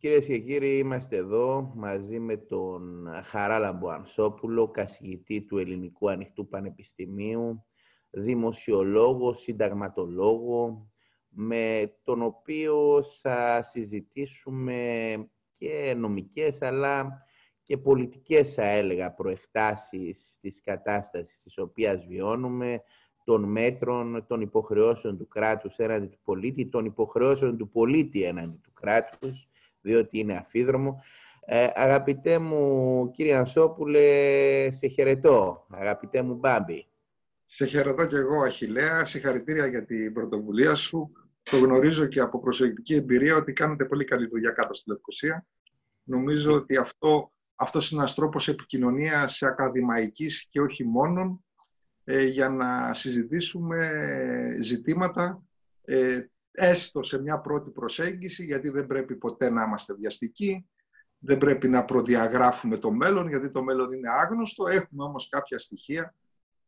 Κυρίες και κύριοι, είμαστε εδώ μαζί με τον Χαράλαμπο Ανσόπουλο, καθηγητή του Ελληνικού Ανοιχτού Πανεπιστημίου, δημοσιολόγος, συνταγματολόγο, με τον οποίο θα συζητήσουμε και νομικές αλλά και πολιτικές, θα έλεγα, προεκτάσεις της κατάστασης της οποίας βιώνουμε, των μέτρων, των υποχρεώσεων του κράτους έναντι του πολίτη, των υποχρεώσεων του πολίτη έναντι του κράτους, διότι είναι αφίδρομο. Ε, αγαπητέ μου κύριε Ανσόπουλε, σε χαιρετώ. Αγαπητέ μου Μπάμπη. Σε χαιρετώ και εγώ, Αχιλέα. Συγχαρητήρια για την πρωτοβουλία σου. Το γνωρίζω και από προσωπική εμπειρία ότι κάνετε πολύ καλή δουλειά κάτω στη Λευκοσία. Νομίζω ότι αυτό, αυτός είναι ένας τρόπος επικοινωνίας ακαδημαϊκής και όχι μόνον ε, για να συζητήσουμε ζητήματα ε, έστω σε μια πρώτη προσέγγιση, γιατί δεν πρέπει ποτέ να είμαστε βιαστικοί, δεν πρέπει να προδιαγράφουμε το μέλλον, γιατί το μέλλον είναι άγνωστο. Έχουμε όμως κάποια στοιχεία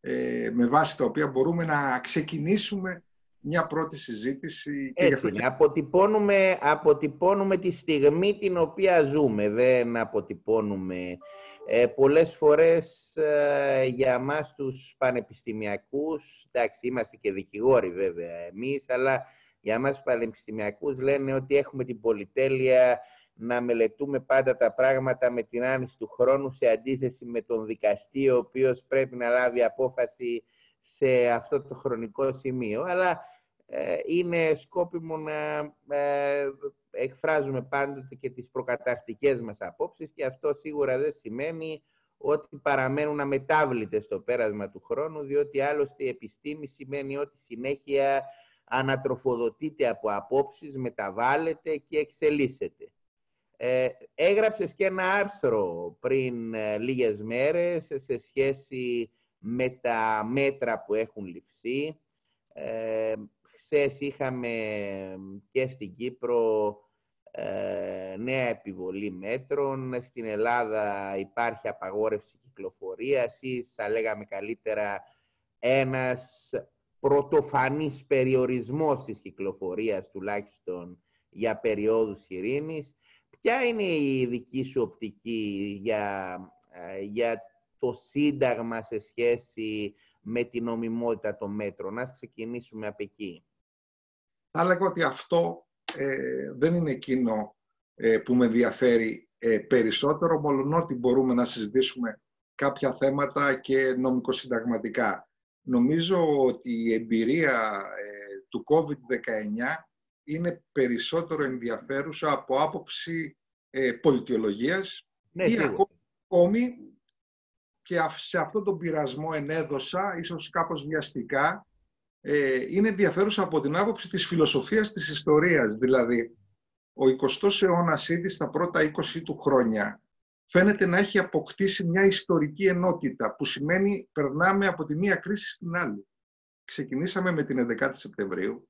ε, με βάση τα οποία μπορούμε να ξεκινήσουμε μια πρώτη συζήτηση. Και Έτσι, και... αποτυπώνουμε, αποτυπώνουμε τη στιγμή την οποία ζούμε, δεν αποτυπώνουμε ε, πολλές φορές ε, για μας τους πανεπιστημιακούς, εντάξει είμαστε και δικηγόροι βέβαια εμείς, αλλά για μας τους πανεπιστημιακούς λένε ότι έχουμε την πολυτέλεια να μελετούμε πάντα τα πράγματα με την άνοιση του χρόνου σε αντίθεση με τον δικαστή ο οποίος πρέπει να λάβει απόφαση σε αυτό το χρονικό σημείο. Αλλά ε, είναι σκόπιμο να ε, εκφράζουμε πάντοτε και τις προκαταρκτικές μας απόψεις και αυτό σίγουρα δεν σημαίνει ότι παραμένουν αμετάβλητες στο πέρασμα του χρόνου, διότι άλλωστε η επιστήμη σημαίνει ότι συνέχεια ανατροφοδοτείται από απόψεις, μεταβάλλεται και εξελίσσεται. Ε, έγραψες και ένα άρθρο πριν ε, λίγες μέρες σε σχέση με τα μέτρα που έχουν ληφθεί. Ε, χθες είχαμε και στην Κύπρο ε, νέα επιβολή μέτρων. Στην Ελλάδα υπάρχει απαγόρευση κυκλοφορίας ή θα λέγαμε καλύτερα ένας πρωτοφανής περιορισμός της κυκλοφορίας τουλάχιστον για περιόδους ειρήνης. Ποια είναι η δική σου οπτική για, ε, για το Σύνταγμα σε σχέση με την νομιμότητα των μέτρων; Ας ξεκινήσουμε από εκεί. Θα έλεγα ότι αυτό ε, δεν είναι εκείνο ε, που με ενδιαφέρει ε, περισσότερο, μόνο ότι μπορούμε να συζητήσουμε κάποια θέματα και νομικοσυνταγματικά. Νομίζω ότι η εμπειρία του COVID-19 είναι περισσότερο ενδιαφέρουσα από άποψη πολιτιολογίας ναι, ή ακόμη και σε αυτόν τον πειρασμό ενέδωσα, ίσως κάπως βιαστικά, ε, είναι ενδιαφέρουσα από την άποψη της φιλοσοφίας της ιστορίας. Δηλαδή, ο 20ος αιώνας ήδη στα πρώτα 20 του χρόνια φαίνεται να έχει αποκτήσει μια ιστορική ενότητα, που σημαίνει περνάμε από τη μία κρίση στην άλλη. Ξεκινήσαμε με την 11η Σεπτεμβρίου,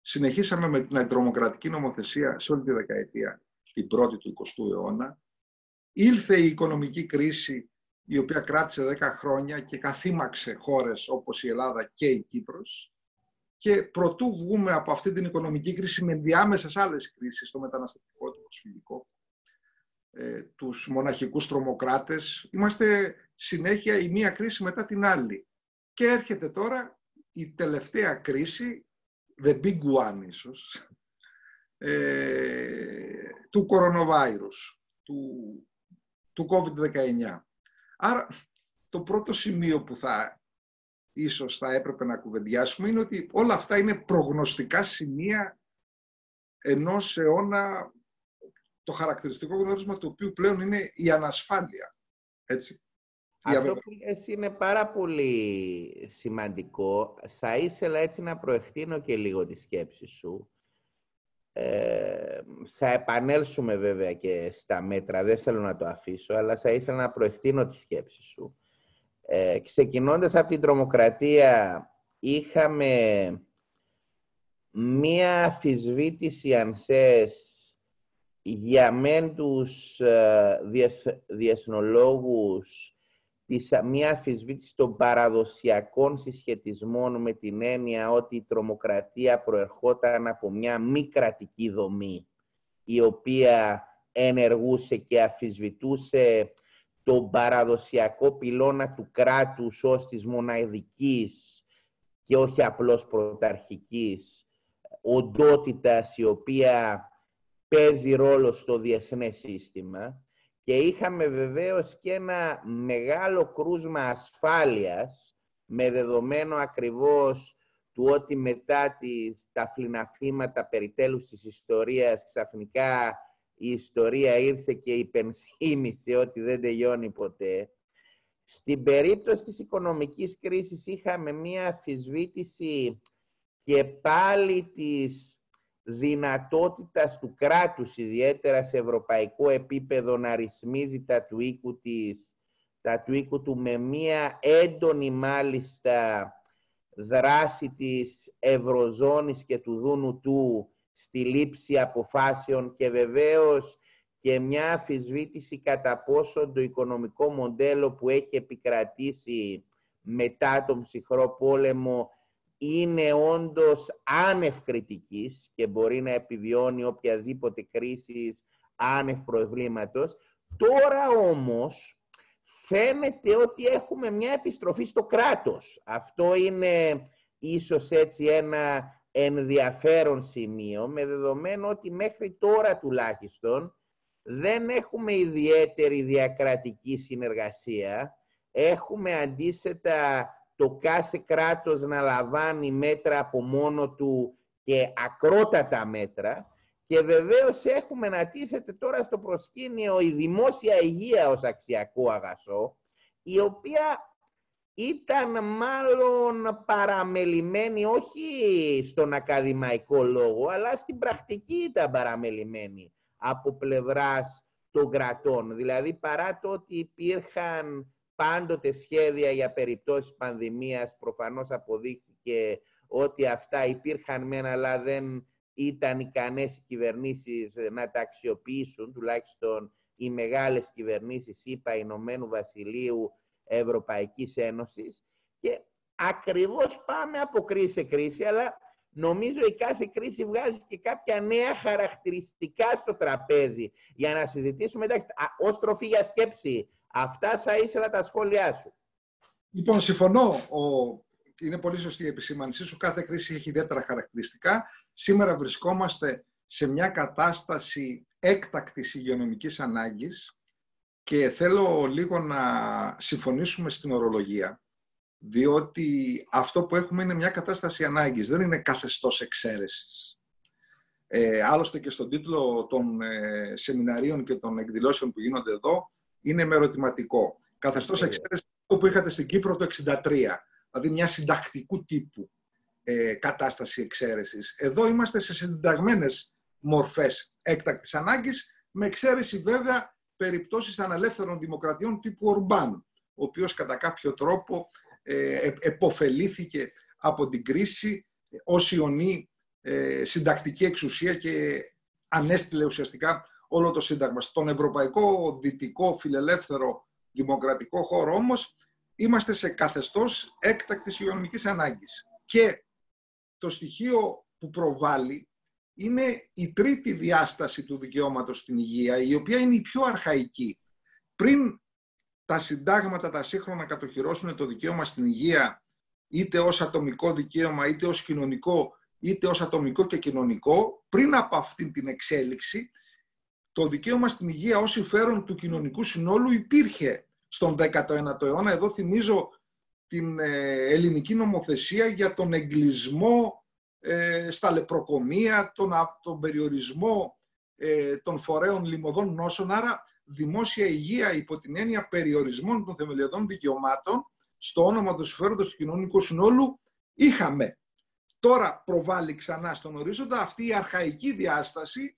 συνεχίσαμε με την αντιτρομοκρατική νομοθεσία σε όλη τη δεκαετία, την πρώτη του 20ου αιώνα. Ήλθε η οικονομική κρίση η οποία κράτησε 10 χρόνια και καθήμαξε χώρες όπως η Ελλάδα και η Κύπρος και προτού βγούμε από αυτή την οικονομική κρίση με διάμεσες άλλες κρίσεις, το μεταναστευτικό, το προσφυγικό, ε, τους μοναχικούς τρομοκράτες, είμαστε συνέχεια η μία κρίση μετά την άλλη. Και έρχεται τώρα η τελευταία κρίση, the big one ίσως, ε, του κορονοβάιρους, του, του COVID-19. Άρα, το πρώτο σημείο που θα ίσως θα έπρεπε να κουβεντιάσουμε είναι ότι όλα αυτά είναι προγνωστικά σημεία ενός αιώνα το χαρακτηριστικό γνώρισμα του οποίου πλέον είναι η ανασφάλεια. Έτσι. Αυτό που λες είναι πάρα πολύ σημαντικό. Θα ήθελα έτσι να προεχτείνω και λίγο τη σκέψη σου. Ε, θα επανέλθουμε βέβαια και στα μέτρα, δεν θέλω να το αφήσω, αλλά θα ήθελα να προεκτείνω τη σκέψη σου. Ε, ξεκινώντας από την τρομοκρατία, είχαμε μία αφισβήτηση, αν θες, για μεν τους ε, διεθνολόγους της, μια αφισβήτησης των παραδοσιακών συσχετισμών με την έννοια ότι η τρομοκρατία προερχόταν από μια μη κρατική δομή η οποία ενεργούσε και αφισβητούσε τον παραδοσιακό πυλώνα του κράτους ως της μοναδικής και όχι απλώς πρωταρχικής οντότητας η οποία παίζει ρόλο στο διεθνές σύστημα και είχαμε βεβαίως και ένα μεγάλο κρούσμα ασφάλειας με δεδομένο ακριβώς του ότι μετά τις, τα φλιναφήματα περί τέλους της ιστορίας ξαφνικά η ιστορία ήρθε και υπενθύμησε ότι δεν τελειώνει ποτέ. Στην περίπτωση της οικονομικής κρίσης είχαμε μία αφισβήτηση και πάλι της δυνατότητας του κράτους, ιδιαίτερα σε ευρωπαϊκό επίπεδο, να ρυθμίζει τα του οίκου, της, τα του, οίκου του με μία έντονη μάλιστα δράση της Ευρωζώνης και του Δούνου του στη λήψη αποφάσεων και βεβαίως και μια αφισβήτηση κατά πόσο το οικονομικό μοντέλο που έχει επικρατήσει μετά τον ψυχρό πόλεμο είναι όντως άνευ κριτικής και μπορεί να επιβιώνει οποιαδήποτε κρίσης άνευ προβλήματος. Τώρα όμως φαίνεται ότι έχουμε μια επιστροφή στο κράτος. Αυτό είναι ίσως έτσι ένα ενδιαφέρον σημείο, με δεδομένο ότι μέχρι τώρα τουλάχιστον δεν έχουμε ιδιαίτερη διακρατική συνεργασία. Έχουμε αντίθετα το κάθε κράτος να λαμβάνει μέτρα από μόνο του και ακρότατα μέτρα και βεβαίως έχουμε να τίθεται τώρα στο προσκήνιο η δημόσια υγεία ως αξιακό αγασό, η οποία ήταν μάλλον παραμελημένη όχι στον ακαδημαϊκό λόγο, αλλά στην πρακτική ήταν παραμελημένη από πλευράς των κρατών. Δηλαδή, παρά το ότι υπήρχαν πάντοτε σχέδια για περιπτώσεις πανδημίας, προφανώς αποδείχθηκε ότι αυτά υπήρχαν μεν, αλλά δεν ήταν ικανές οι κυβερνήσεις να τα αξιοποιήσουν, τουλάχιστον οι μεγάλες κυβερνήσεις, είπα, Ηνωμένου Βασιλείου, Ευρωπαϊκής Ένωσης και ακριβώς πάμε από κρίση σε κρίση, αλλά νομίζω η κάθε κρίση βγάζει και κάποια νέα χαρακτηριστικά στο τραπέζι για να συζητήσουμε. Εντάξει, ως τροφή για σκέψη, αυτά θα ήθελα τα σχόλιά σου. Λοιπόν, συμφωνώ. Ο... Είναι πολύ σωστή η επισήμανσή σου. Κάθε κρίση έχει ιδιαίτερα χαρακτηριστικά. Σήμερα βρισκόμαστε σε μια κατάσταση έκτακτης υγειονομικής ανάγκης και θέλω λίγο να συμφωνήσουμε στην ορολογία, διότι αυτό που έχουμε είναι μια κατάσταση ανάγκης, δεν είναι καθεστώς εξαίρεσης. Ε, άλλωστε και στον τίτλο των ε, σεμιναρίων και των εκδηλώσεων που γίνονται εδώ, είναι με ερωτηματικό. Καθεστώς ε. εξαίρεσης αυτό που είχατε στην Κύπρο το 1963, δηλαδή μια συντακτικού τύπου ε, κατάσταση εξαίρεσης. Εδώ είμαστε σε συνταγμένες μορφές έκτακτης ανάγκης, με εξαίρεση βέβαια περιπτώσεις αναλεύθερων δημοκρατιών τύπου Ορμπάν, ο οποίος κατά κάποιο τρόπο ε, εποφελήθηκε από την κρίση ως ιονή ε, συντακτική εξουσία και ανέστηλε ουσιαστικά όλο το Σύνταγμα. Στον ευρωπαϊκό, δυτικό, φιλελεύθερο, δημοκρατικό χώρο όμως είμαστε σε καθεστώς έκτακτης υγειονομικής ανάγκης. Και το στοιχείο που προβάλλει είναι η τρίτη διάσταση του δικαιώματος στην υγεία, η οποία είναι η πιο αρχαϊκή. Πριν τα συντάγματα τα σύγχρονα κατοχυρώσουν το δικαίωμα στην υγεία είτε ως ατομικό δικαίωμα, είτε ως κοινωνικό, είτε ως ατομικό και κοινωνικό, πριν από αυτή την εξέλιξη, το δικαίωμα στην υγεία ως συμφέρον του κοινωνικού συνόλου υπήρχε στον 19ο αιώνα. Εδώ θυμίζω την ε, ελληνική νομοθεσία για τον εγκλισμό ε, στα λεπροκομεία, τον, τον περιορισμό ε, των φορέων λιμωδών νόσων, άρα δημόσια υγεία υπό την έννοια περιορισμών των θεμελιωδών δικαιωμάτων στο όνομα του συμφέροντος του κοινωνικού συνόλου είχαμε. Τώρα προβάλλει ξανά στον ορίζοντα αυτή η αρχαϊκή διάσταση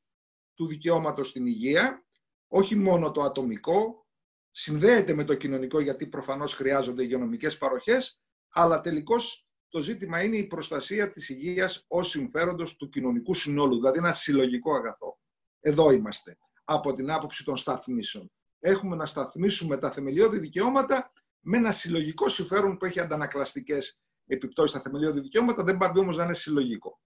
του δικαιώματος στην υγεία, όχι μόνο το ατομικό, συνδέεται με το κοινωνικό γιατί προφανώς χρειάζονται υγειονομικές παροχές, αλλά τελικώς το ζήτημα είναι η προστασία της υγείας ως συμφέροντος του κοινωνικού συνόλου, δηλαδή ένα συλλογικό αγαθό. Εδώ είμαστε, από την άποψη των σταθμίσεων. Έχουμε να σταθμίσουμε τα θεμελιώδη δικαιώματα με ένα συλλογικό συμφέρον που έχει αντανακλαστικές επιπτώσεις στα θεμελιώδη δικαιώματα, δεν πάει όμως να είναι συλλογικό.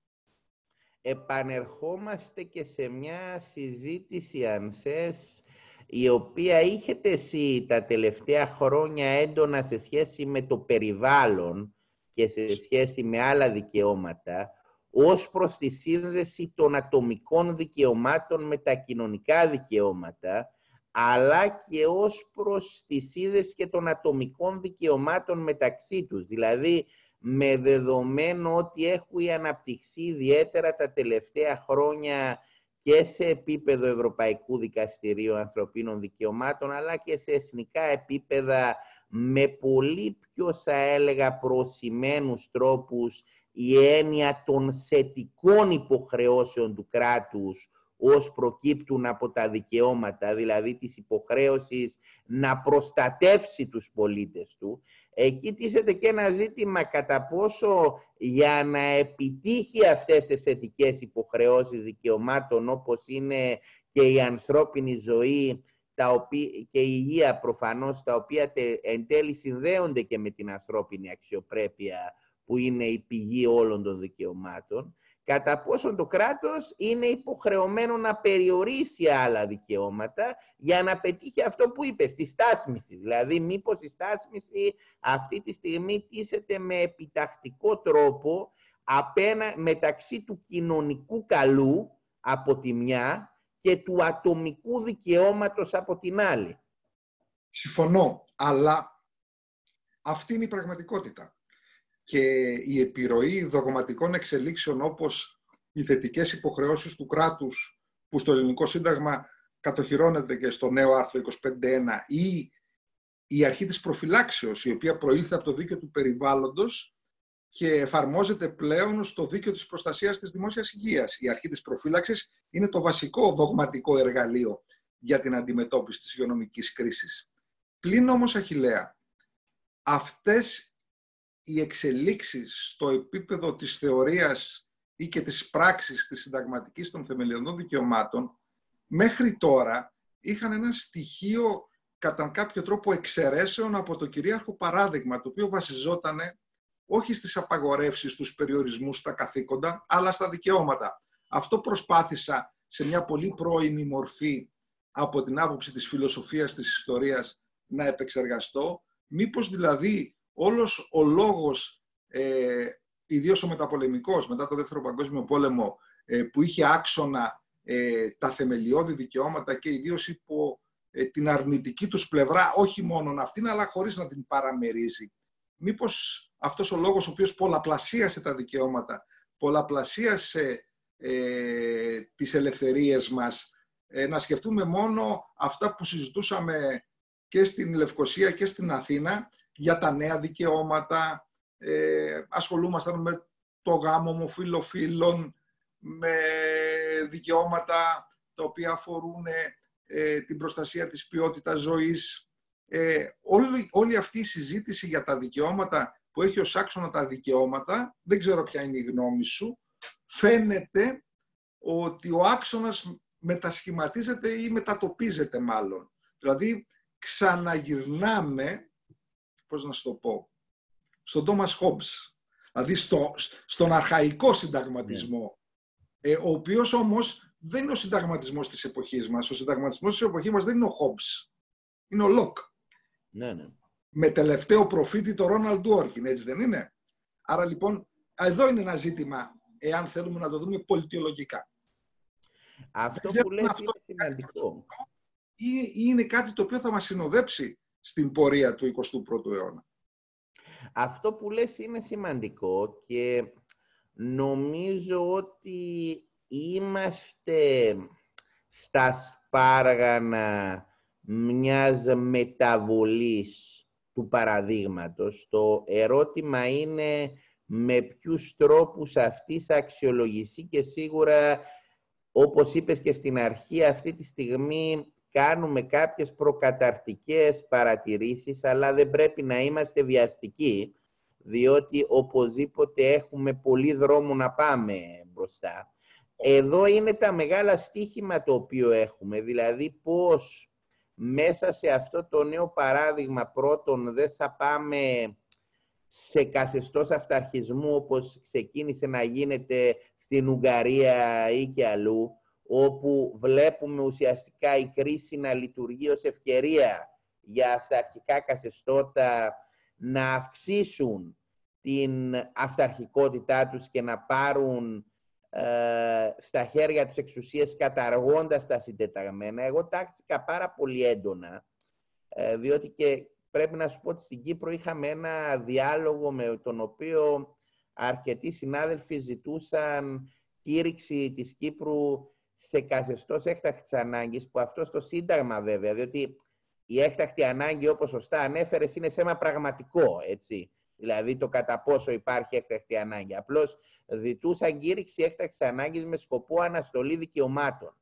Επανερχόμαστε και σε μια συζήτηση, αν θες, η οποία είχετε εσύ τα τελευταία χρόνια έντονα σε σχέση με το περιβάλλον και σε σχέση με άλλα δικαιώματα, ως προς τη σύνδεση των ατομικών δικαιωμάτων με τα κοινωνικά δικαιώματα, αλλά και ως προς τη σύνδεση και των ατομικών δικαιωμάτων μεταξύ τους. Δηλαδή, με δεδομένο ότι έχουν αναπτυχθεί ιδιαίτερα τα τελευταία χρόνια και σε επίπεδο Ευρωπαϊκού Δικαστηρίου Ανθρωπίνων Δικαιωμάτων, αλλά και σε εθνικά επίπεδα με πολύ πιο, θα έλεγα, προσημένους τρόπους η έννοια των θετικών υποχρεώσεων του κράτους ως προκύπτουν από τα δικαιώματα, δηλαδή της υποχρέωσης να προστατεύσει τους πολίτες του, εκεί τίθεται και ένα ζήτημα κατά πόσο για να επιτύχει αυτές τις θετικές υποχρεώσεις δικαιωμάτων όπως είναι και η ανθρώπινη ζωή τα οποία, και η υγεία προφανώς, τα οποία εν τέλει συνδέονται και με την ανθρώπινη αξιοπρέπεια που είναι η πηγή όλων των δικαιωμάτων, κατά πόσον το κράτος είναι υποχρεωμένο να περιορίσει άλλα δικαιώματα για να πετύχει αυτό που είπε, στη στάσμιση. Δηλαδή, μήπως η στάσμιση αυτή τη στιγμή τίθεται με επιτακτικό τρόπο απένα, μεταξύ του κοινωνικού καλού από τη μια και του ατομικού δικαιώματος από την άλλη. Συμφωνώ, αλλά αυτή είναι η πραγματικότητα και η επιρροή δογματικών εξελίξεων όπως οι θετικές υποχρεώσεις του κράτους που στο ελληνικό σύνταγμα κατοχυρώνεται και στο νέο άρθρο 25.1 ή η αρχή της προφυλάξεως η οποία προήλθε από το δίκαιο του περιβάλλοντος και εφαρμόζεται πλέον στο δίκαιο της προστασίας της δημόσιας υγείας. Η αρχή της προφύλαξης είναι το βασικό δογματικό εργαλείο για την αντιμετώπιση της υγειονομικής κρίσης. Πλην όμως, Αχιλέα, αυτές οι εξελίξεις στο επίπεδο της θεωρίας ή και της πράξης της συνταγματικής των θεμελιωδών δικαιωμάτων μέχρι τώρα είχαν ένα στοιχείο κατά κάποιο τρόπο εξαιρέσεων από το κυρίαρχο παράδειγμα το οποίο βασιζόταν όχι στις απαγορεύσεις, στους περιορισμούς, στα καθήκοντα, αλλά στα δικαιώματα. Αυτό προσπάθησα σε μια πολύ πρώιμη μορφή από την άποψη της φιλοσοφίας της ιστορίας να επεξεργαστώ. Μήπως δηλαδή όλος ο λόγος, ε, ιδίως ο μεταπολεμικός, μετά το Δεύτερο Παγκόσμιο Πόλεμο, ε, που είχε άξονα ε, τα θεμελιώδη δικαιώματα και ιδίως υπό ε, την αρνητική τους πλευρά, όχι μόνο αυτήν, αλλά χωρίς να την παραμερίζει. Μήπως αυτός ο λόγος ο οποίος πολλαπλασίασε τα δικαιώματα, πολλαπλασίασε ε, τις ελευθερίες μας, ε, να σκεφτούμε μόνο αυτά που συζητούσαμε και στην Λευκοσία και στην Αθήνα, για τα νέα δικαιώματα, ε, ασχολούμασταν με το γάμο ομοφιλοφίλων, με δικαιώματα τα οποία αφορούν ε, την προστασία της ποιότητας ζωής. Ε, όλη, όλη αυτή η συζήτηση για τα δικαιώματα που έχει ως άξονα τα δικαιώματα, δεν ξέρω ποια είναι η γνώμη σου, φαίνεται ότι ο άξονας μετασχηματίζεται ή μετατοπίζεται μάλλον. Δηλαδή, ξαναγυρνάμε πώς να σου το πω, στον Τόμας Χόμπς, δηλαδή στο, στον αρχαϊκό συνταγματισμό, ναι. ε, ο οποίος όμως δεν είναι ο συνταγματισμός της εποχής μας. Ο συνταγματισμός της εποχής μας δεν είναι ο Χόμπς, είναι ο Λοκ. Ναι, ναι. Με τελευταίο προφήτη το Ρόναλντ Ντουόρκιν, έτσι δεν είναι; Άρα λοιπόν, εδώ είναι ένα ζήτημα, εάν θέλουμε να το δούμε πολιτιολογικά. Αυτό που λέτε είναι σημαντικό. Ή είναι κάτι το οποίο θα μας συνοδέψει στην πορεία του 21ου αιώνα. Αυτό που λες είναι σημαντικό και νομίζω ότι είμαστε στα σπάργανα μιας μεταβολής του παραδείγματος. Το ερώτημα είναι με ποιους τρόπους αυτή θα αξιολογηθεί και σίγουρα, όπως είπες και στην αρχή, αυτή τη στιγμή κάνουμε κάποιες προκαταρτικές παρατηρήσεις, αλλά δεν πρέπει να είμαστε βιαστικοί, διότι οπωσδήποτε έχουμε πολύ δρόμο να πάμε μπροστά. Εδώ είναι τα μεγάλα στίχημα το οποίο έχουμε, δηλαδή πώς μέσα σε αυτό το νέο παράδειγμα πρώτον δεν θα πάμε σε καθεστώς αυταρχισμού όπως ξεκίνησε να γίνεται στην Ουγγαρία ή και αλλού, όπου βλέπουμε ουσιαστικά η κρίση να λειτουργεί ως ευκαιρία για αυταρχικά καθεστώτα να αυξήσουν την αυταρχικότητά τους και να πάρουν ε, στα χέρια τους εξουσίες καταργώντας τα συντεταγμένα. Εγώ τάχθηκα πάρα πολύ έντονα, ε, διότι και πρέπει να σου πω ότι στην Κύπρο είχαμε ένα διάλογο με τον οποίο αρκετοί συνάδελφοι ζητούσαν κήρυξη της Κύπρου σε καθεστώς έκτακτης ανάγκης, που αυτό στο Σύνταγμα βέβαια, διότι η έκτακτη ανάγκη, όπως σωστά ανέφερες, είναι θέμα πραγματικό, έτσι. Δηλαδή το κατά πόσο υπάρχει έκτακτη ανάγκη. Απλώς ζητούσαν κήρυξη έκτακτης ανάγκης με σκοπό αναστολή δικαιωμάτων.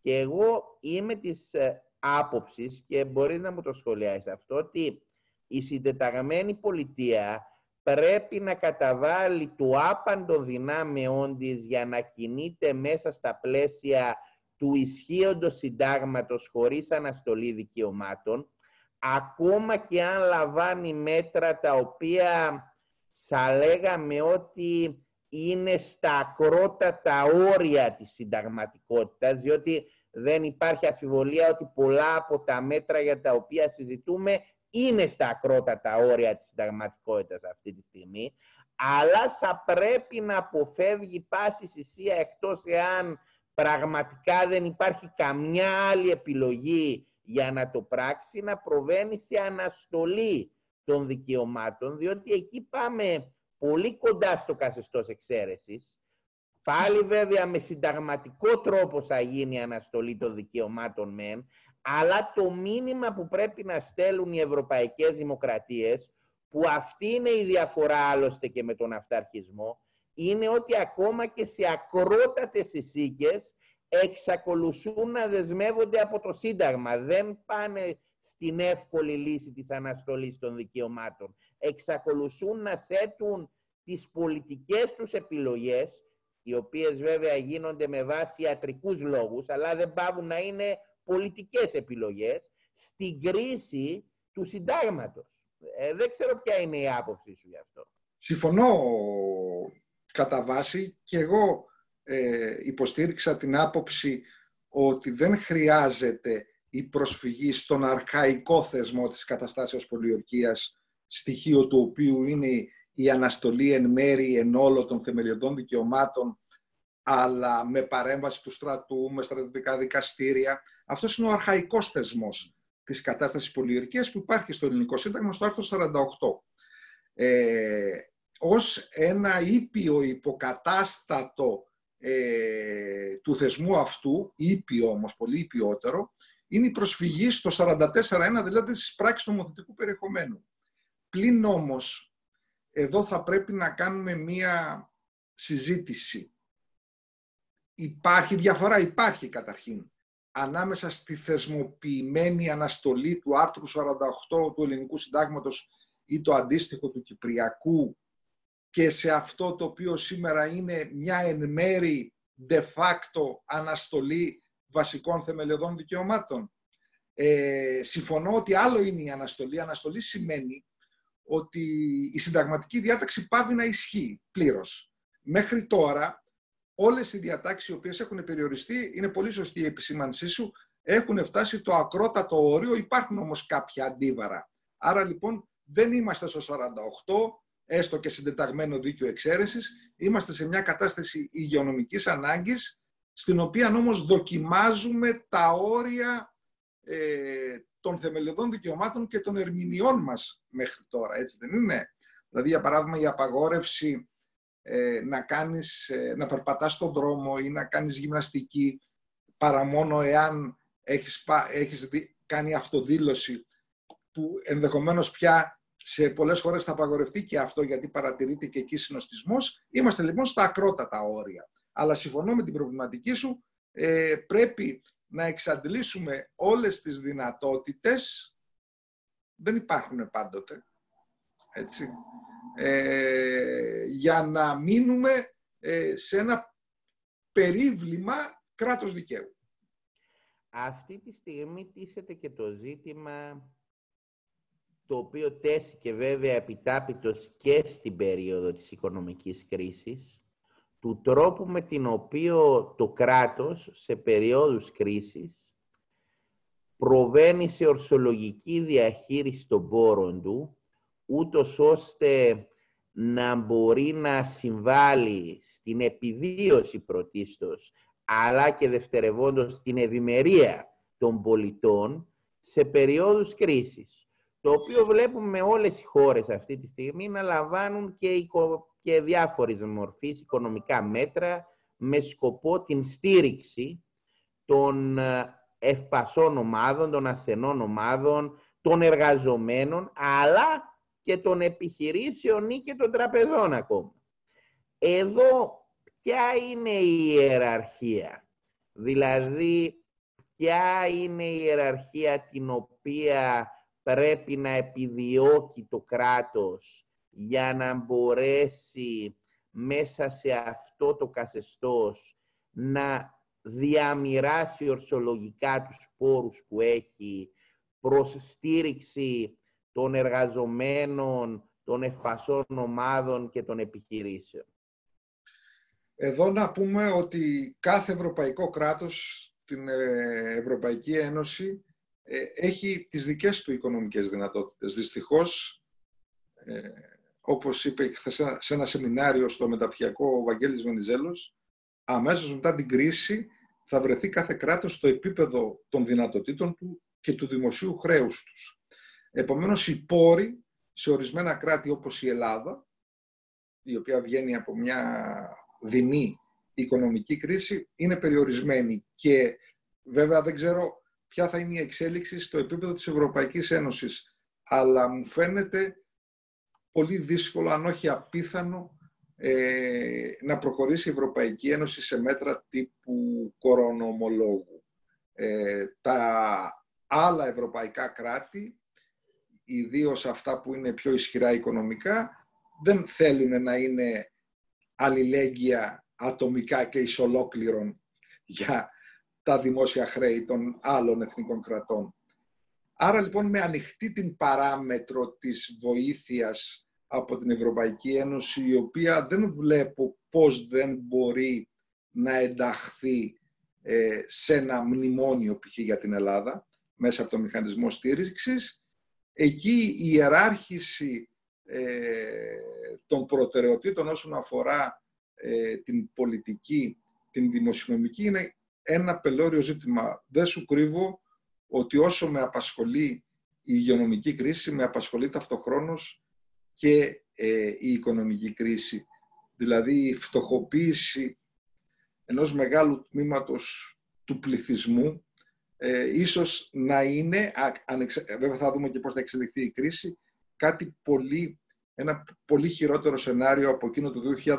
Και εγώ είμαι της ε, άποψης και μπορείς να μου το σχολιάσεις αυτό, ότι η συντεταγμένη πολιτεία πρέπει να καταβάλει του άπαντο δυνάμεών της για να κινείται μέσα στα πλαίσια του ισχύοντος συντάγματος χωρίς αναστολή δικαιωμάτων, ακόμα και αν λαμβάνει μέτρα τα οποία θα λέγαμε ότι είναι στα ακρότατα όρια της συνταγματικότητας, διότι δεν υπάρχει αφιβολία ότι πολλά από τα μέτρα για τα οποία συζητούμε είναι στα ακρότατα όρια της συνταγματικότητας αυτή τη στιγμή, αλλά θα πρέπει να αποφεύγει πάση θυσία εκτός εάν πραγματικά δεν υπάρχει καμιά άλλη επιλογή για να το πράξει, να προβαίνει σε αναστολή των δικαιωμάτων, διότι εκεί πάμε πολύ κοντά στο καθεστώς εξαίρεσης. Πάλι βέβαια με συνταγματικό τρόπο θα γίνει η αναστολή των δικαιωμάτων μεν, αλλά το μήνυμα που πρέπει να στέλνουν οι ευρωπαϊκές δημοκρατίες, που αυτή είναι η διαφορά άλλωστε και με τον αυταρχισμό, είναι ότι ακόμα και σε ακρότατες εισήκες εξακολουθούν να δεσμεύονται από το Σύνταγμα. Δεν πάνε στην εύκολη λύση της αναστολής των δικαιωμάτων. Εξακολουθούν να θέτουν τις πολιτικές τους επιλογές, οι οποίες βέβαια γίνονται με βάση ιατρικούς λόγους, αλλά δεν πάβουν να είναι πολιτικές επιλογές, στην κρίση του συντάγματος. Ε, δεν ξέρω ποια είναι η άποψη σου γι' αυτό. Συμφωνώ κατά βάση και εγώ ε, υποστήριξα την άποψη ότι δεν χρειάζεται η προσφυγή στον αρχαϊκό θεσμό της καταστάσεως πολιορκίας, στοιχείο του οποίου είναι η αναστολή εν μέρη εν όλο των θεμελιωδών δικαιωμάτων, αλλά με παρέμβαση του στρατού, με στρατιωτικά δικαστήρια. Αυτός είναι ο αρχαϊκός θεσμός της κατάστασης πολιορκίας που υπάρχει στο Ελληνικό Σύνταγμα στο άρθρο 48. Ε, ως ένα ήπιο υποκατάστατο ε, του θεσμού αυτού, ήπιο όμως, πολύ ήπιότερο, είναι η προσφυγή στο 44.1, δηλαδή στις πράξεις νομοθετικού περιεχομένου. Πλην όμως, εδώ θα πρέπει να κάνουμε μία συζήτηση. Υπάρχει διαφορά, υπάρχει καταρχήν, ανάμεσα στη θεσμοποιημένη αναστολή του άρθρου 48 του Ελληνικού Συντάγματος ή το αντίστοιχο του Κυπριακού και σε αυτό το οποίο σήμερα είναι μια εν μέρη de facto αναστολή βασικών θεμελιωδών δικαιωμάτων. Ε, συμφωνώ ότι άλλο είναι η αναστολή. Η αναστολή σημαίνει ότι η συνταγματική διάταξη πάβει να ισχύει πλήρως. Μέχρι τώρα, όλες οι διατάξεις οι οποίες έχουν περιοριστεί, είναι πολύ σωστή η επισήμανσή σου, έχουν φτάσει το ακρότατο όριο, υπάρχουν όμως κάποια αντίβαρα. Άρα λοιπόν δεν είμαστε στο 48, έστω και συντεταγμένο δίκαιο εξαίρεσης, είμαστε σε μια κατάσταση υγειονομικής ανάγκης, στην οποία όμως δοκιμάζουμε τα όρια ε, των θεμελιωδών δικαιωμάτων και των ερμηνεών μας μέχρι τώρα, έτσι δεν είναι; Δηλαδή, για παράδειγμα, η απαγόρευση ε, να, κάνεις, ε, να περπατάς στον δρόμο ή να κάνεις γυμναστική παρά μόνο εάν έχεις, έχεις κάνει αυτοδήλωση που ενδεχομένως πια σε πολλές χώρες θα απαγορευτεί και αυτό γιατί παρατηρείται και εκεί συνοστισμός. Είμαστε λοιπόν στα ακρότατα όρια. Αλλά συμφωνώ με την προβληματική σου, ε, πρέπει να εξαντλήσουμε όλες τις δυνατότητες, δεν υπάρχουν πάντοτε, έτσι, ε, για να μείνουμε ε, σε ένα περίβλημα κράτος δικαίου. Αυτή τη στιγμή τίθεται και το ζήτημα το οποίο τέθηκε βέβαια επιτάπητος και στην περίοδο της οικονομικής κρίσης, του τρόπου με την οποίο το κράτος σε περίοδους κρίσης προβαίνει σε ορσολογική διαχείριση των πόρων του, ούτως ώστε να μπορεί να συμβάλλει στην επιβίωση πρωτίστως, αλλά και δευτερευόντως στην ευημερία των πολιτών σε περίοδους κρίσης. Το οποίο βλέπουμε όλες οι χώρες αυτή τη στιγμή να λαμβάνουν και, οικο... και διάφορες μορφής οικονομικά μέτρα με σκοπό την στήριξη των ε, ευπασών ομάδων, των ασθενών ομάδων, των εργαζομένων, αλλά και των επιχειρήσεων ή και των τραπεζών ακόμα. Εδώ ποια είναι η ιεραρχία, δηλαδή ποια είναι η ιεραρχία την οποία πρέπει να επιδιώκει το κράτος για να μπορέσει μέσα σε αυτό το καθεστώς να διαμοιράσει ορσολογικά τους πόρους που έχει προς στήριξη των εργαζομένων, των ευπασών ομάδων και των επιχειρήσεων. Εδώ να πούμε ότι κάθε ευρωπαϊκό κράτος, την ε, Ευρωπαϊκή Ένωση, ε, έχει τις δικές του οικονομικές δυνατότητες. Δυστυχώς, ε, όπως είπε χθε σε ένα σεμινάριο στο μεταπτυχιακό ο Βαγγέλης Βενιζέλος, αμέσως μετά την κρίση θα βρεθεί κάθε κράτος στο επίπεδο των δυνατοτήτων του και του δημοσίου χρέους τους. Επομένως, οι πόροι σε ορισμένα κράτη όπως η Ελλάδα, η οποία βγαίνει από μια δεινή οικονομική κρίση, είναι περιορισμένη και βέβαια δεν ξέρω ποια θα είναι η εξέλιξη στο επίπεδο της Ευρωπαϊκής Ένωσης, αλλά μου φαίνεται πολύ δύσκολο, αν όχι απίθανο, ε, να προχωρήσει η Ευρωπαϊκή Ένωση σε μέτρα τύπου κορονομολόγου. Ε, τα άλλα ευρωπαϊκά κράτη ιδίως αυτά που είναι πιο ισχυρά οικονομικά, δεν θέλουν να είναι αλληλέγγυα ατομικά και ισολόκληρων για τα δημόσια χρέη των άλλων εθνικών κρατών. Άρα λοιπόν με ανοιχτή την παράμετρο της βοήθειας από την Ευρωπαϊκή Ένωση, η οποία δεν βλέπω πώς δεν μπορεί να ενταχθεί ε, σε ένα μνημόνιο π.χ. για την Ελλάδα, μέσα από το μηχανισμό στήριξης, Εκεί η ιεράρχηση ε, των προτεραιοτήτων όσον αφορά ε, την πολιτική, την δημοσιονομική είναι ένα πελώριο ζήτημα. Δεν σου κρύβω ότι όσο με απασχολεί η υγειονομική κρίση, με απασχολεί ταυτοχρόνως και ε, η οικονομική κρίση. Δηλαδή η φτωχοποίηση ενός μεγάλου τμήματος του πληθυσμού ε, ίσως να είναι, βέβαια θα δούμε και πώς θα εξελιχθεί η κρίση, κάτι πολύ, ένα πολύ χειρότερο σενάριο από εκείνο του 2008.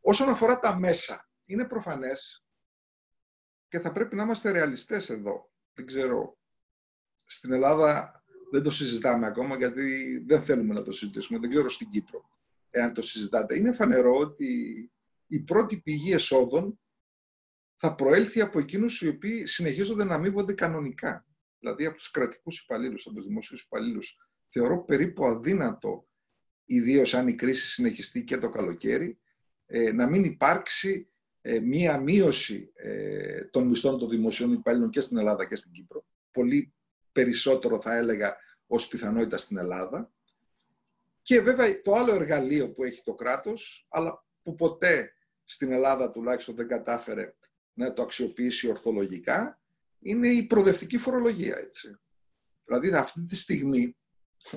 Όσον αφορά τα μέσα, είναι προφανές και θα πρέπει να είμαστε ρεαλιστές εδώ. Δεν ξέρω, στην Ελλάδα δεν το συζητάμε ακόμα γιατί δεν θέλουμε να το συζητήσουμε. Δεν ξέρω στην Κύπρο, εάν το συζητάτε. Είναι φανερό ότι η πρώτη πηγή εσόδων θα προέλθει από εκείνους οι οποίοι συνεχίζονται να αμείβονται κανονικά. Δηλαδή από τους κρατικούς υπαλλήλους, από τους δημοσίου υπαλλήλους. Θεωρώ περίπου αδύνατο, ιδίως αν η κρίση συνεχιστεί και το καλοκαίρι, ε, να μην υπάρξει ε, μία μείωση ε, των μισθών των δημοσίων υπαλλήλων και στην Ελλάδα και στην Κύπρο. Πολύ περισσότερο θα έλεγα ως πιθανότητα στην Ελλάδα. Και βέβαια το άλλο εργαλείο που έχει το κράτος, αλλά που ποτέ στην Ελλάδα τουλάχιστον δεν κατάφερε να το αξιοποιήσει ορθολογικά, είναι η προοδευτική φορολογία. Έτσι. Δηλαδή αυτή τη στιγμή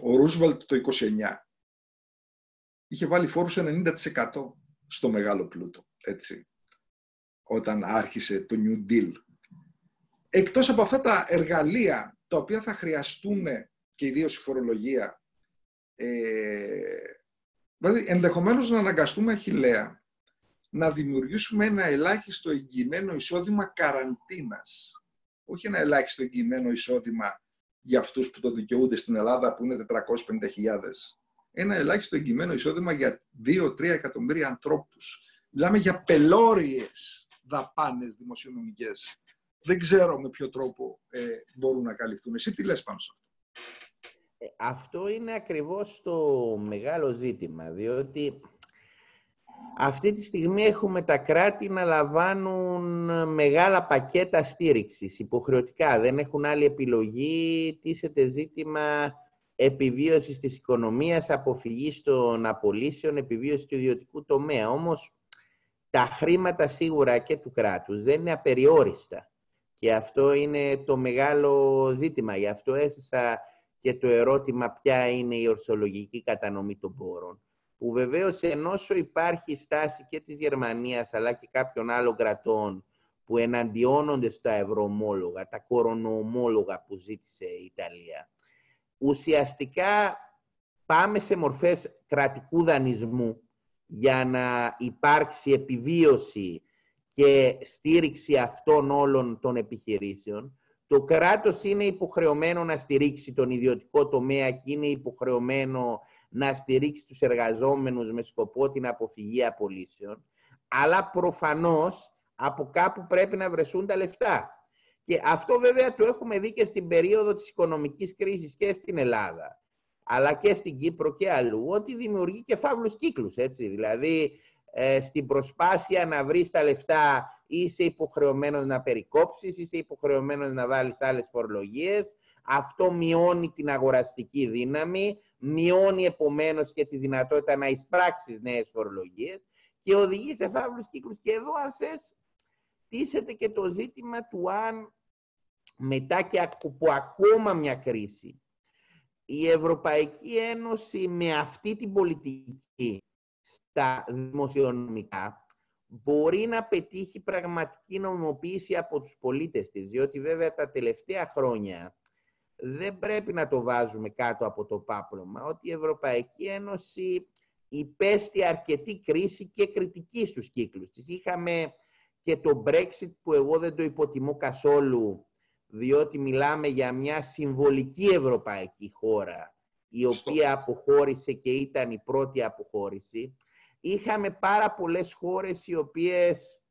ο Ρούσβαλτ το 29 είχε βάλει φόρους 90% στο μεγάλο πλούτο, έτσι, όταν άρχισε το New Deal. Εκτός από αυτά τα εργαλεία, τα οποία θα χρειαστούν και ιδίως η φορολογία, ε, δηλαδή ενδεχομένως να αναγκαστούμε αχιλέα να δημιουργήσουμε ένα ελάχιστο εγγυημένο εισόδημα καραντίνας. Όχι ένα ελάχιστο εγγυημένο εισόδημα για αυτούς που το δικαιούνται στην Ελλάδα που είναι 450.000. Ένα ελάχιστο εγγυημένο εισόδημα για 2-3 εκατομμύρια ανθρώπους. Μιλάμε για πελώριες δαπάνες δημοσιονομικές. Δεν ξέρω με ποιο τρόπο ε, μπορούν να καλυφθούν. Εσύ τι λες πάνω σε αυτό; Ε, αυτό είναι ακριβώς το μεγάλο ζήτημα, διότι Αυτή τη στιγμή έχουμε τα κράτη να λαμβάνουν μεγάλα πακέτα στήριξης, υποχρεωτικά. Δεν έχουν άλλη επιλογή, τίθεται ζήτημα επιβίωσης της οικονομίας, αποφυγής των απολύσεων, επιβίωσης του ιδιωτικού τομέα. Όμως, τα χρήματα σίγουρα και του κράτους δεν είναι απεριόριστα. Και αυτό είναι το μεγάλο ζήτημα. Γι' αυτό έθεσα και το ερώτημα ποια είναι η ορθολογική κατανομή των πόρων που βεβαίως ενώσο υπάρχει στάση και της Γερμανίας αλλά και κάποιων άλλων κρατών που εναντιώνονται στα ευρωομόλογα, τα κορονοομόλογα που ζήτησε η Ιταλία, ουσιαστικά πάμε σε μορφές κρατικού δανεισμού για να υπάρξει επιβίωση και στήριξη αυτών όλων των επιχειρήσεων. Το κράτος είναι υποχρεωμένο να στηρίξει τον ιδιωτικό τομέα και είναι υποχρεωμένο να στηρίξει τους εργαζόμενους με σκοπό την αποφυγή απολύσεων, αλλά προφανώς από κάπου πρέπει να βρεθούν τα λεφτά. Και αυτό βέβαια το έχουμε δει και στην περίοδο της οικονομικής κρίσης και στην Ελλάδα, αλλά και στην Κύπρο και αλλού, ότι δημιουργεί και φαύλους κύκλους, έτσι. Δηλαδή, ε, στην προσπάθεια να βρεις τα λεφτά είσαι υποχρεωμένος να περικόψεις, είσαι υποχρεωμένος να βάλεις άλλες φορολογίες, αυτό μειώνει την αγοραστική δύναμη, μειώνει επομένως και τη δυνατότητα να εισπράξεις νέες φορολογίες και οδηγεί σε φαύλους κύκλους. Και εδώ, αν θε, τίθεται και το ζήτημα του αν μετά και από ακόμα μια κρίση η Ευρωπαϊκή Ένωση με αυτή την πολιτική στα δημοσιονομικά μπορεί να πετύχει πραγματική νομιμοποίηση από τους πολίτες της, διότι βέβαια τα τελευταία χρόνια δεν πρέπει να το βάζουμε κάτω από το πάπλωμα, ότι η Ευρωπαϊκή Ένωση υπέστη αρκετή κρίση και κριτική στους κύκλους της. Είχαμε και το Brexit που εγώ δεν το υποτιμώ καθόλου, διότι μιλάμε για μια συμβολική ευρωπαϊκή χώρα, η οποία αποχώρησε και ήταν η πρώτη αποχώρηση. Είχαμε πάρα πολλές χώρες οι οποίες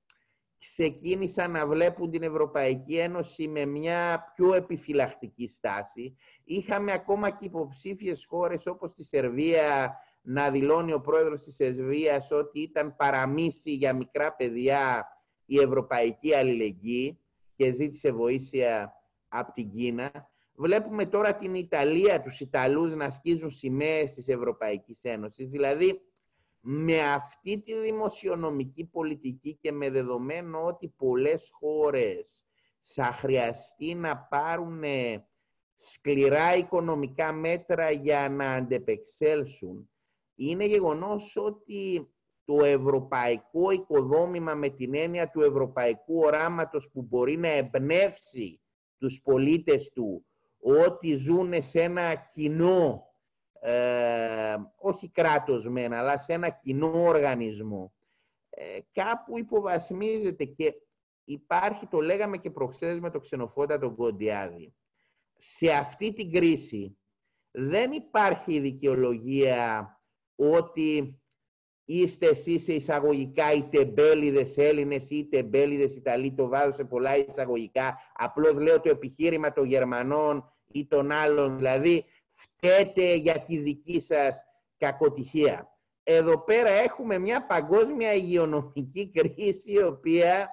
ξεκίνησαν να βλέπουν την Ευρωπαϊκή Ένωση με μια πιο επιφυλακτική στάση. Είχαμε ακόμα και υποψήφιες χώρες όπως τη Σερβία να δηλώνει ο πρόεδρος της Σερβίας ότι ήταν παραμύθι για μικρά παιδιά η Ευρωπαϊκή Αλληλεγγύη και ζήτησε βοήθεια από την Κίνα. Βλέπουμε τώρα την Ιταλία, τους Ιταλούς να σκίζουν σημαίες της Ευρωπαϊκής Ένωσης. Δηλαδή, με αυτή τη δημοσιονομική πολιτική και με δεδομένο ότι πολλές χώρες θα χρειαστεί να πάρουν σκληρά οικονομικά μέτρα για να αντεπεξέλθουν, είναι γεγονός ότι το ευρωπαϊκό οικοδόμημα με την έννοια του ευρωπαϊκού οράματος που μπορεί να εμπνεύσει τους πολίτες του ότι ζουν σε ένα κοινό ε, όχι κράτος μεν, αλλά σε ένα κοινό οργανισμό, ε, κάπου υποβασμίζεται και υπάρχει, το λέγαμε και προχθές με το ξενοφόντα τον Κοντιάδη, σε αυτή την κρίση δεν υπάρχει δικαιολογία ότι είστε εσείς σε εισαγωγικά οι τεμπέληδες Έλληνες ή οι τεμπέληδες Ιταλοί, το βάζω σε πολλά εισαγωγικά, απλώς λέω το επιχείρημα των Γερμανών ή των άλλων, δηλαδή φταίτε για τη δική σας κακοτυχία. Εδώ πέρα έχουμε μια παγκόσμια υγειονομική κρίση η οποία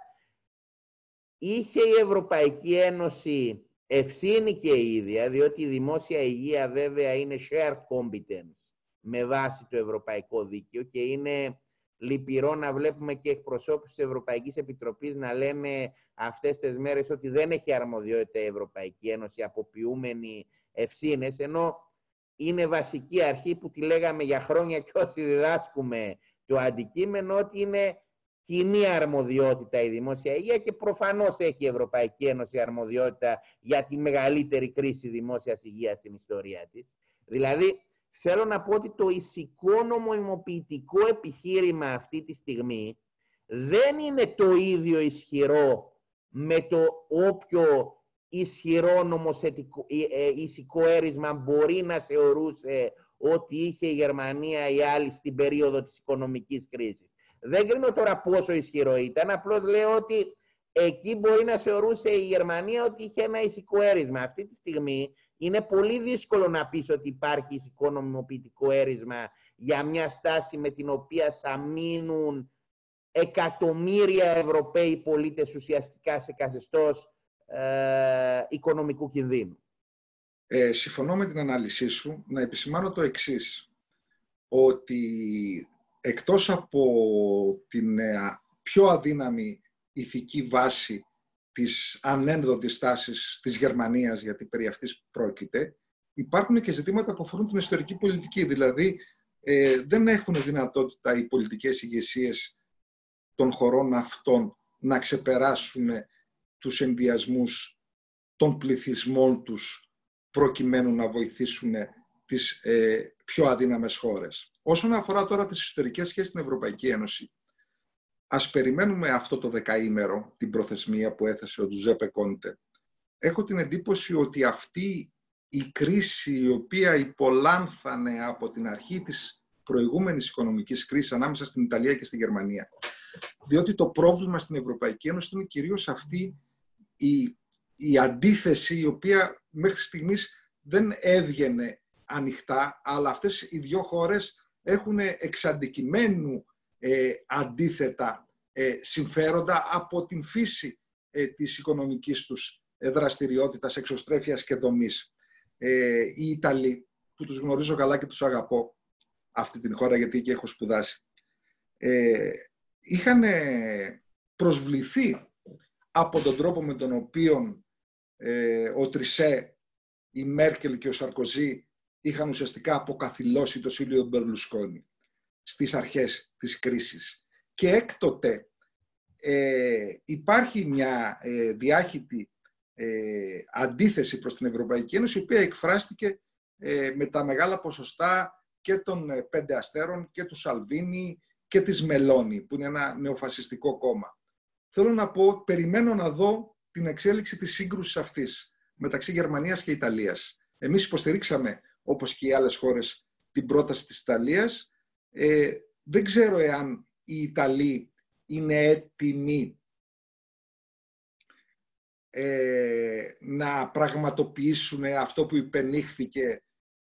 είχε η Ευρωπαϊκή Ένωση ευθύνη και η ίδια, διότι η δημόσια υγεία βέβαια είναι shared competence με βάση το Ευρωπαϊκό Δίκαιο και είναι λυπηρό να βλέπουμε και εκπροσώπους της Ευρωπαϊκής Επιτροπής να λένε αυτές τις μέρες ότι δεν έχει αρμοδιότητα η Ευρωπαϊκή Ένωση αποποιούμενη ευθύνε, ενώ είναι βασική αρχή που τη λέγαμε για χρόνια και όσοι διδάσκουμε το αντικείμενο ότι είναι κοινή αρμοδιότητα η δημόσια υγεία και προφανώς έχει η Ευρωπαϊκή Ένωση αρμοδιότητα για τη μεγαλύτερη κρίση δημόσιας υγείας στην ιστορία της. Δηλαδή, θέλω να πω ότι το ηθικό νομοημοποιητικό επιχείρημα αυτή τη στιγμή δεν είναι το ίδιο ισχυρό με το όποιο ισχυρό νομοθετικό, ε, ηθικό έρισμα μπορεί να θεωρούσε ότι είχε η Γερμανία ή άλλη στην περίοδο της οικονομικής κρίσης. Δεν κρίνω τώρα πόσο ισχυρό ήταν, απλώς λέω ότι εκεί μπορεί να θεωρούσε η Γερμανία ότι είχε ένα ηθικό έρισμα. Αυτή τη στιγμή είναι πολύ δύσκολο να πεις ότι υπάρχει ηθικό νομιμοποιητικό έρισμα για μια στάση με την οποία θα μείνουν εκατομμύρια Ευρωπαίοι πολίτες ουσιαστικά σε καθεστώς ε, οικονομικού κινδύνου. Ε, συμφωνώ με την ανάλυση σου. Να επισημάνω το εξής. Ότι εκτός από την ε, πιο αδύναμη ηθική βάση της ανένδοτης τάσης της Γερμανίας, γιατί περί αυτής πρόκειται, υπάρχουν και ζητήματα που αφορούν την ιστορική πολιτική. Δηλαδή, ε, δεν έχουν δυνατότητα οι πολιτικές ηγεσίες των χωρών αυτών να ξεπεράσουν τους ενδιασμούς των πληθυσμών τους προκειμένου να βοηθήσουν τις ε, πιο αδύναμες χώρες. Όσον αφορά τώρα τις ιστορικές σχέσεις στην Ευρωπαϊκή Ένωση, ας περιμένουμε αυτό το δεκαήμερο, την προθεσμία που έθεσε ο Τζουζέπε Κόντε. Έχω την εντύπωση ότι αυτή η κρίση η οποία υπολάνθανε από την αρχή της προηγούμενης οικονομικής κρίσης ανάμεσα στην Ιταλία και στη Γερμανία. Διότι το πρόβλημα στην Ευρωπαϊκή Ένωση είναι κυρίως αυτή η, η αντίθεση η οποία μέχρι στιγμής δεν έβγαινε ανοιχτά, αλλά αυτές οι δύο χώρες έχουν εξαντικημένου ε, αντίθετα ε, συμφέροντα από την φύση ε, της οικονομικής τους ε, δραστηριότητας, εξωστρέφειας και δομής. Ε, οι Ιταλοί, που τους γνωρίζω καλά και τους αγαπώ, αυτή την χώρα γιατί εκεί έχω σπουδάσει, ε, είχαν προσβληθεί από τον τρόπο με τον οποίο ε, ο Τρισέ, η Μέρκελ και ο Σαρκοζή είχαν ουσιαστικά αποκαθιλώσει το Σίλιο Μπερλουσκόνη στις αρχές της κρίσης. Και έκτοτε ε, υπάρχει μια ε, διάχυτη ε, αντίθεση προς την Ευρωπαϊκή Ένωση, η οποία εκφράστηκε ε, με τα μεγάλα ποσοστά και των ε, πέντε αστέρων και του Σαλβίνη και της Μελώνη, που είναι ένα νεοφασιστικό κόμμα. Θέλω να πω, περιμένω να δω την εξέλιξη της σύγκρουσης αυτής μεταξύ Γερμανίας και Ιταλίας. Εμείς υποστηρίξαμε, όπως και οι άλλες χώρες, την πρόταση της Ιταλίας. Ε, δεν ξέρω εάν οι Ιταλοί είναι έτοιμοι ε, να πραγματοποιήσουν αυτό που υπενήχθηκε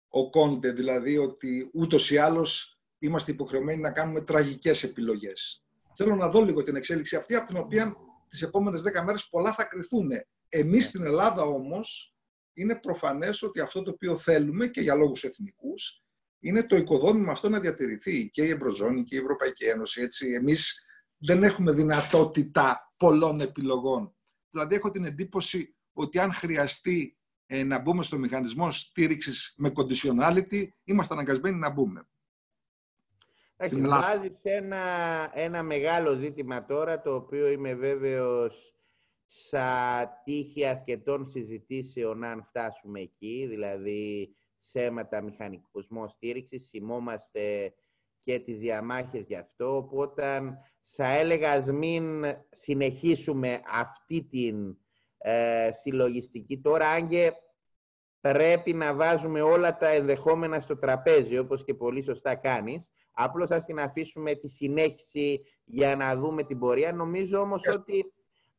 ο Κόντε, δηλαδή ότι ούτως ή άλλως είμαστε υποχρεωμένοι να κάνουμε τραγικές επιλογές. Θέλω να δω λίγο την εξέλιξη αυτή, από την οποία τις επόμενες δέκα μέρες πολλά θα κρυθούν. Εμείς στην Ελλάδα όμως είναι προφανές ότι αυτό το οποίο θέλουμε και για λόγους εθνικούς είναι το οικοδόμημα αυτό να διατηρηθεί και η Ευρωζώνη και η Ευρωπαϊκή Ένωση. Έτσι, εμείς δεν έχουμε δυνατότητα πολλών επιλογών. Δηλαδή έχω την εντύπωση ότι αν χρειαστεί ε, να μπούμε στο μηχανισμό στήριξης με conditionality, είμαστε αναγκασμένοι να μπούμε. Βάζεις ένα, ένα μεγάλο ζήτημα τώρα, το οποίο είμαι βέβαιος θα τύχει αρκετών συζητήσεων αν φτάσουμε εκεί, δηλαδή θέματα μηχανικοσμό στήριξης, θυμόμαστε και τις διαμάχες γι' αυτό, οπότε θα έλεγα ας μην συνεχίσουμε αυτή την ε, συλλογιστική τώρα, αν και πρέπει να βάζουμε όλα τα ενδεχόμενα στο τραπέζι, όπως και πολύ σωστά κάνεις. Απλώς θα την αφήσουμε τη συνέχιση για να δούμε την πορεία. Νομίζω όμως ότι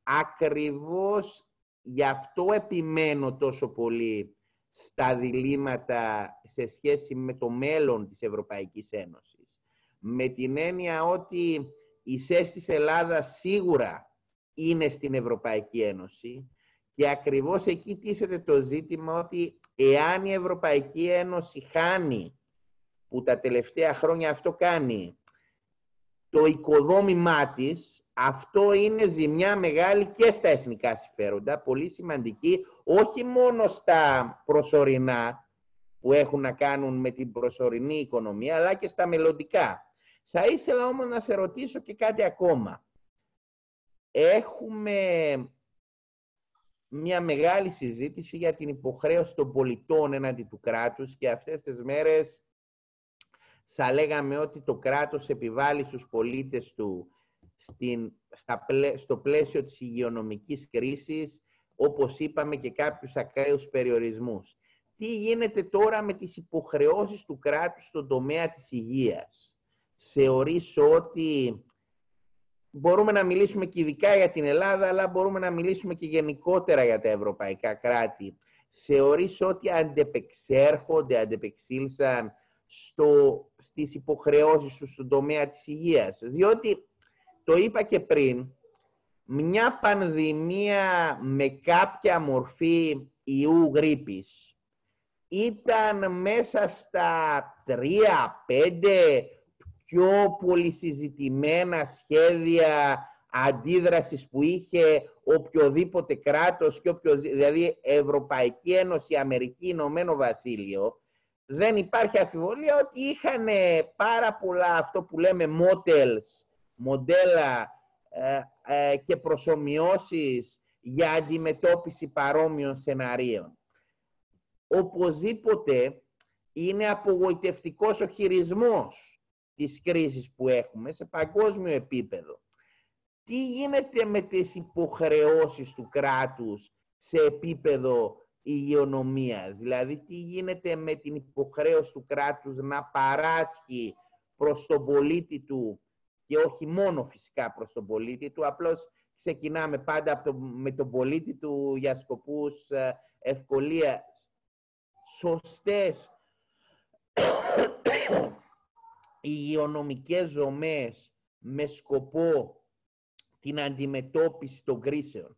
ακριβώς γι' αυτό επιμένω τόσο πολύ στα διλήμματα σε σχέση με το μέλλον της Ευρωπαϊκής Ένωσης. Με την έννοια ότι η θέση της Ελλάδας σίγουρα είναι στην Ευρωπαϊκή Ένωση και ακριβώς εκεί τίθεται το ζήτημα ότι εάν η Ευρωπαϊκή Ένωση χάνει, που τα τελευταία χρόνια αυτό κάνει, το οικοδόμημά της, αυτό είναι ζημιά μεγάλη και στα εθνικά συμφέροντα, πολύ σημαντική, όχι μόνο στα προσωρινά που έχουν να κάνουν με την προσωρινή οικονομία, αλλά και στα μελλοντικά. Θα ήθελα όμως να σε ρωτήσω και κάτι ακόμα. Έχουμε μια μεγάλη συζήτηση για την υποχρέωση των πολιτών έναντι του κράτους και αυτές τις μέρες θα λέγαμε ότι το κράτος επιβάλλει στους πολίτες του στην, στα, στο πλαίσιο της υγειονομικής κρίσης, όπως είπαμε και κάποιους ακραίους περιορισμούς. Τι γίνεται τώρα με τις υποχρεώσεις του κράτους στον τομέα της υγείας; Θεωρείς ότι μπορούμε να μιλήσουμε και ειδικά για την Ελλάδα, αλλά μπορούμε να μιλήσουμε και γενικότερα για τα ευρωπαϊκά κράτη. Θεωρείς ότι αντεπεξέρχονται, αντεπεξήλθαν στο, στις υποχρεώσεις σου στον τομέα της υγείας. Διότι, το είπα και πριν, μια πανδημία με κάποια μορφή ιού γρήπης ήταν μέσα στα τρία, πέντε πιο πολυσυζητημένα σχέδια αντίδρασης που είχε οποιοδήποτε κράτος, και οποιοδήποτε, δηλαδή Ευρωπαϊκή Ένωση, Αμερική, Ηνωμένο Βασίλειο, δεν υπάρχει αφιβολία ότι είχαν πάρα πολλά αυτό που λέμε models, μοντέλα ε, ε, και προσωμιώσεις για αντιμετώπιση παρόμοιων σεναρίων. Οπωσδήποτε είναι απογοητευτικός ο χειρισμός της κρίσης που έχουμε σε παγκόσμιο επίπεδο. Τι γίνεται με τις υποχρεώσεις του κράτους σε επίπεδο υγειονομίας, δηλαδή τι γίνεται με την υποχρέωση του κράτους να παράσχει προς τον πολίτη του και όχι μόνο φυσικά προς τον πολίτη του, απλώς ξεκινάμε πάντα από το, με τον πολίτη του για σκοπούς ε, ευκολίας σωστές υγειονομικές δομές με σκοπό την αντιμετώπιση των κρίσεων.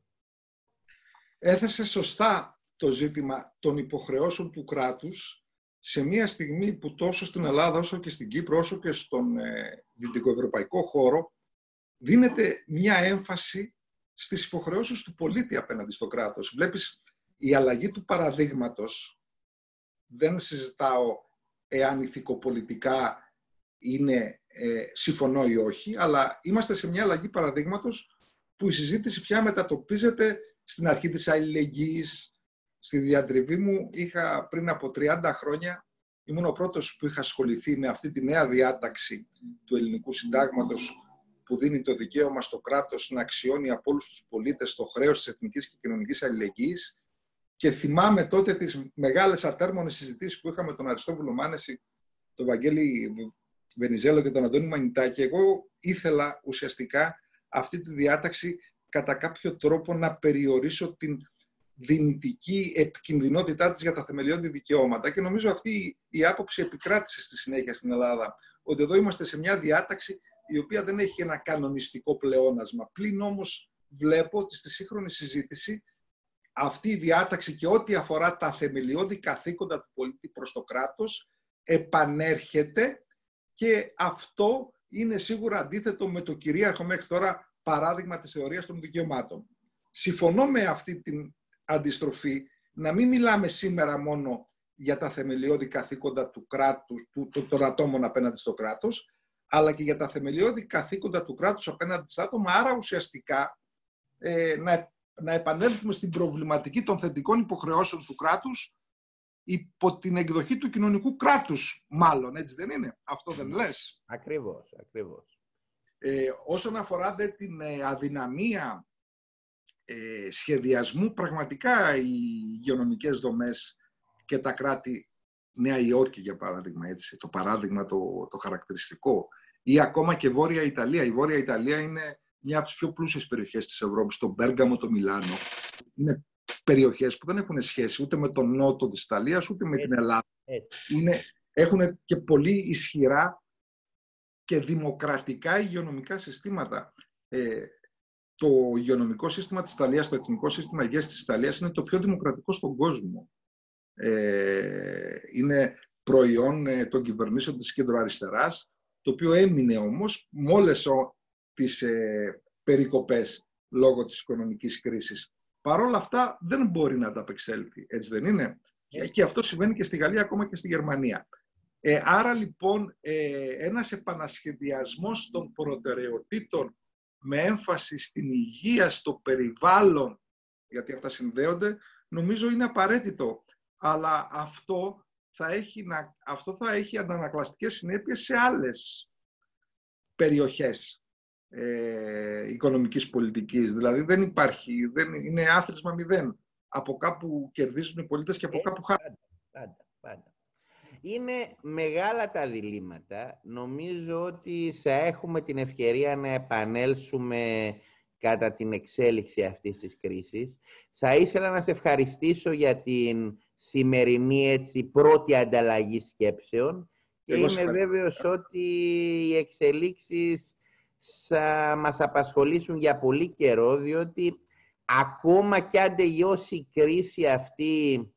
Έθεσε σωστά το ζήτημα των υποχρεώσεων του κράτους σε μια στιγμή που τόσο στην Ελλάδα όσο και στην Κύπρο όσο και στον ε, δυτικοευρωπαϊκό χώρο δίνεται μια έμφαση στις υποχρεώσεις του πολίτη απέναντι στο κράτος. Βλέπεις η αλλαγή του παραδείγματος, δεν συζητάω εάν ηθικοπολιτικά είναι ε, συμφωνώ ή όχι, αλλά είμαστε σε μια αλλαγή παραδείγματος που η συζήτηση πια μετατοπίζεται στην αρχή της αλληλεγγύης, Στη διατριβή μου είχα πριν από 30 χρόνια, ήμουν ο πρώτος που είχα ασχοληθεί με αυτή τη νέα διάταξη του ελληνικού συντάγματος που δίνει το δικαίωμα στο κράτος να αξιώνει από όλους τους πολίτες το χρέος της εθνικής και κοινωνικής αλληλεγγύης και θυμάμαι τότε τις μεγάλες ατέρμονες συζητήσεις που είχαμε τον Αριστόβουλο Μάνεση, τον Βαγγέλη Βενιζέλο και τον Αντώνη Μανιτάκη. Εγώ ήθελα ουσιαστικά αυτή τη διάταξη κατά κάποιο τρόπο να περιορίσω την δυνητική επικινδυνότητά της για τα θεμελιώδη δικαιώματα και νομίζω αυτή η άποψη επικράτησε στη συνέχεια στην Ελλάδα ότι εδώ είμαστε σε μια διάταξη η οποία δεν έχει ένα κανονιστικό πλεόνασμα. Πλην όμως βλέπω ότι στη σύγχρονη συζήτηση αυτή η διάταξη και ό,τι αφορά τα θεμελιώδη καθήκοντα του πολίτη προς το κράτος επανέρχεται και αυτό είναι σίγουρα αντίθετο με το κυρίαρχο μέχρι τώρα παράδειγμα της θεωρίας των δικαιωμάτων. Συμφωνώ με αυτή την αντιστροφή, να μην μιλάμε σήμερα μόνο για τα θεμελιώδη καθήκοντα του κράτους, του, των ατόμων απέναντι στο κράτος, αλλά και για τα θεμελιώδη καθήκοντα του κράτους απέναντι στα άτομα, άρα ουσιαστικά ε, να, να επανέλθουμε στην προβληματική των θετικών υποχρεώσεων του κράτους υπό την εκδοχή του κοινωνικού κράτους, μάλλον, έτσι δεν είναι; Αυτό δεν λες; Ακριβώς, ακριβώς. Ε, όσον αφορά δε, την ε, αδυναμία ε, σχεδιασμού πραγματικά οι υγειονομικές δομές και τα κράτη Νέα Υόρκη για παράδειγμα, έτσι, το παράδειγμα το, το χαρακτηριστικό ή ακόμα και Βόρεια Ιταλία. Η Βόρεια Ιταλία είναι μια από τις πιο πλούσιες περιοχές της Ευρώπης, το Μπέργαμο, το Μιλάνο. Είναι περιοχές που δεν έχουν σχέση ούτε με τον νότο της Ιταλίας, ούτε με την Ελλάδα. Είναι, έχουν και πολύ ισχυρά και δημοκρατικά υγειονομικά συστήματα. Ε, το υγειονομικό σύστημα της Ιταλίας, το εθνικό σύστημα υγείας της Ιταλίας είναι το πιο δημοκρατικό στον κόσμο. Ε, είναι προϊόν ε, των κυβερνήσεων της κεντροαριστεράς, το οποίο έμεινε όμως με όλες τις ε, περικοπές λόγω της οικονομικής κρίσης. Παρ' όλα αυτά δεν μπορεί να ανταπεξέλθει, έτσι δεν είναι; Και αυτό συμβαίνει και στη Γαλλία, ακόμα και στη Γερμανία. Ε, άρα λοιπόν ε, ένας επανασχεδιασμός των προτεραιοτήτων με έμφαση στην υγεία, στο περιβάλλον, γιατί αυτά συνδέονται, νομίζω είναι απαραίτητο. Αλλά αυτό θα έχει, αυτό θα έχει αντανακλαστικές συνέπειες σε άλλες περιοχές ε, οικονομικής πολιτικής. Δηλαδή δεν υπάρχει, δεν, είναι άθροισμα μηδέν. Από κάπου κερδίζουν οι πολίτες και από ε, κάπου χάνουν. Πάντα, πάντα. Είναι μεγάλα τα διλήμματα. Νομίζω ότι θα έχουμε την ευκαιρία να επανέλθουμε κατά την εξέλιξη αυτής της κρίσης. Θα ήθελα να σε ευχαριστήσω για την σημερινή έτσι, πρώτη ανταλλαγή σκέψεων Και είμαι βέβαιος ότι οι εξελίξεις θα μας απασχολήσουν για πολύ καιρό, διότι ακόμα κι αν τελειώσει η κρίση αυτή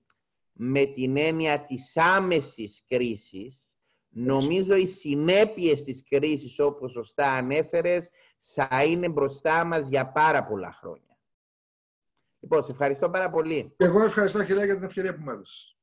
με την έννοια της άμεσης κρίσης, νομίζω οι συνέπειες της κρίσης, όπως σωστά ανέφερες, θα είναι μπροστά μας για πάρα πολλά χρόνια. Λοιπόν, σε ευχαριστώ πάρα πολύ. εγώ ευχαριστώ, Χιλιά, για την ευκαιρία που μου έδωσες.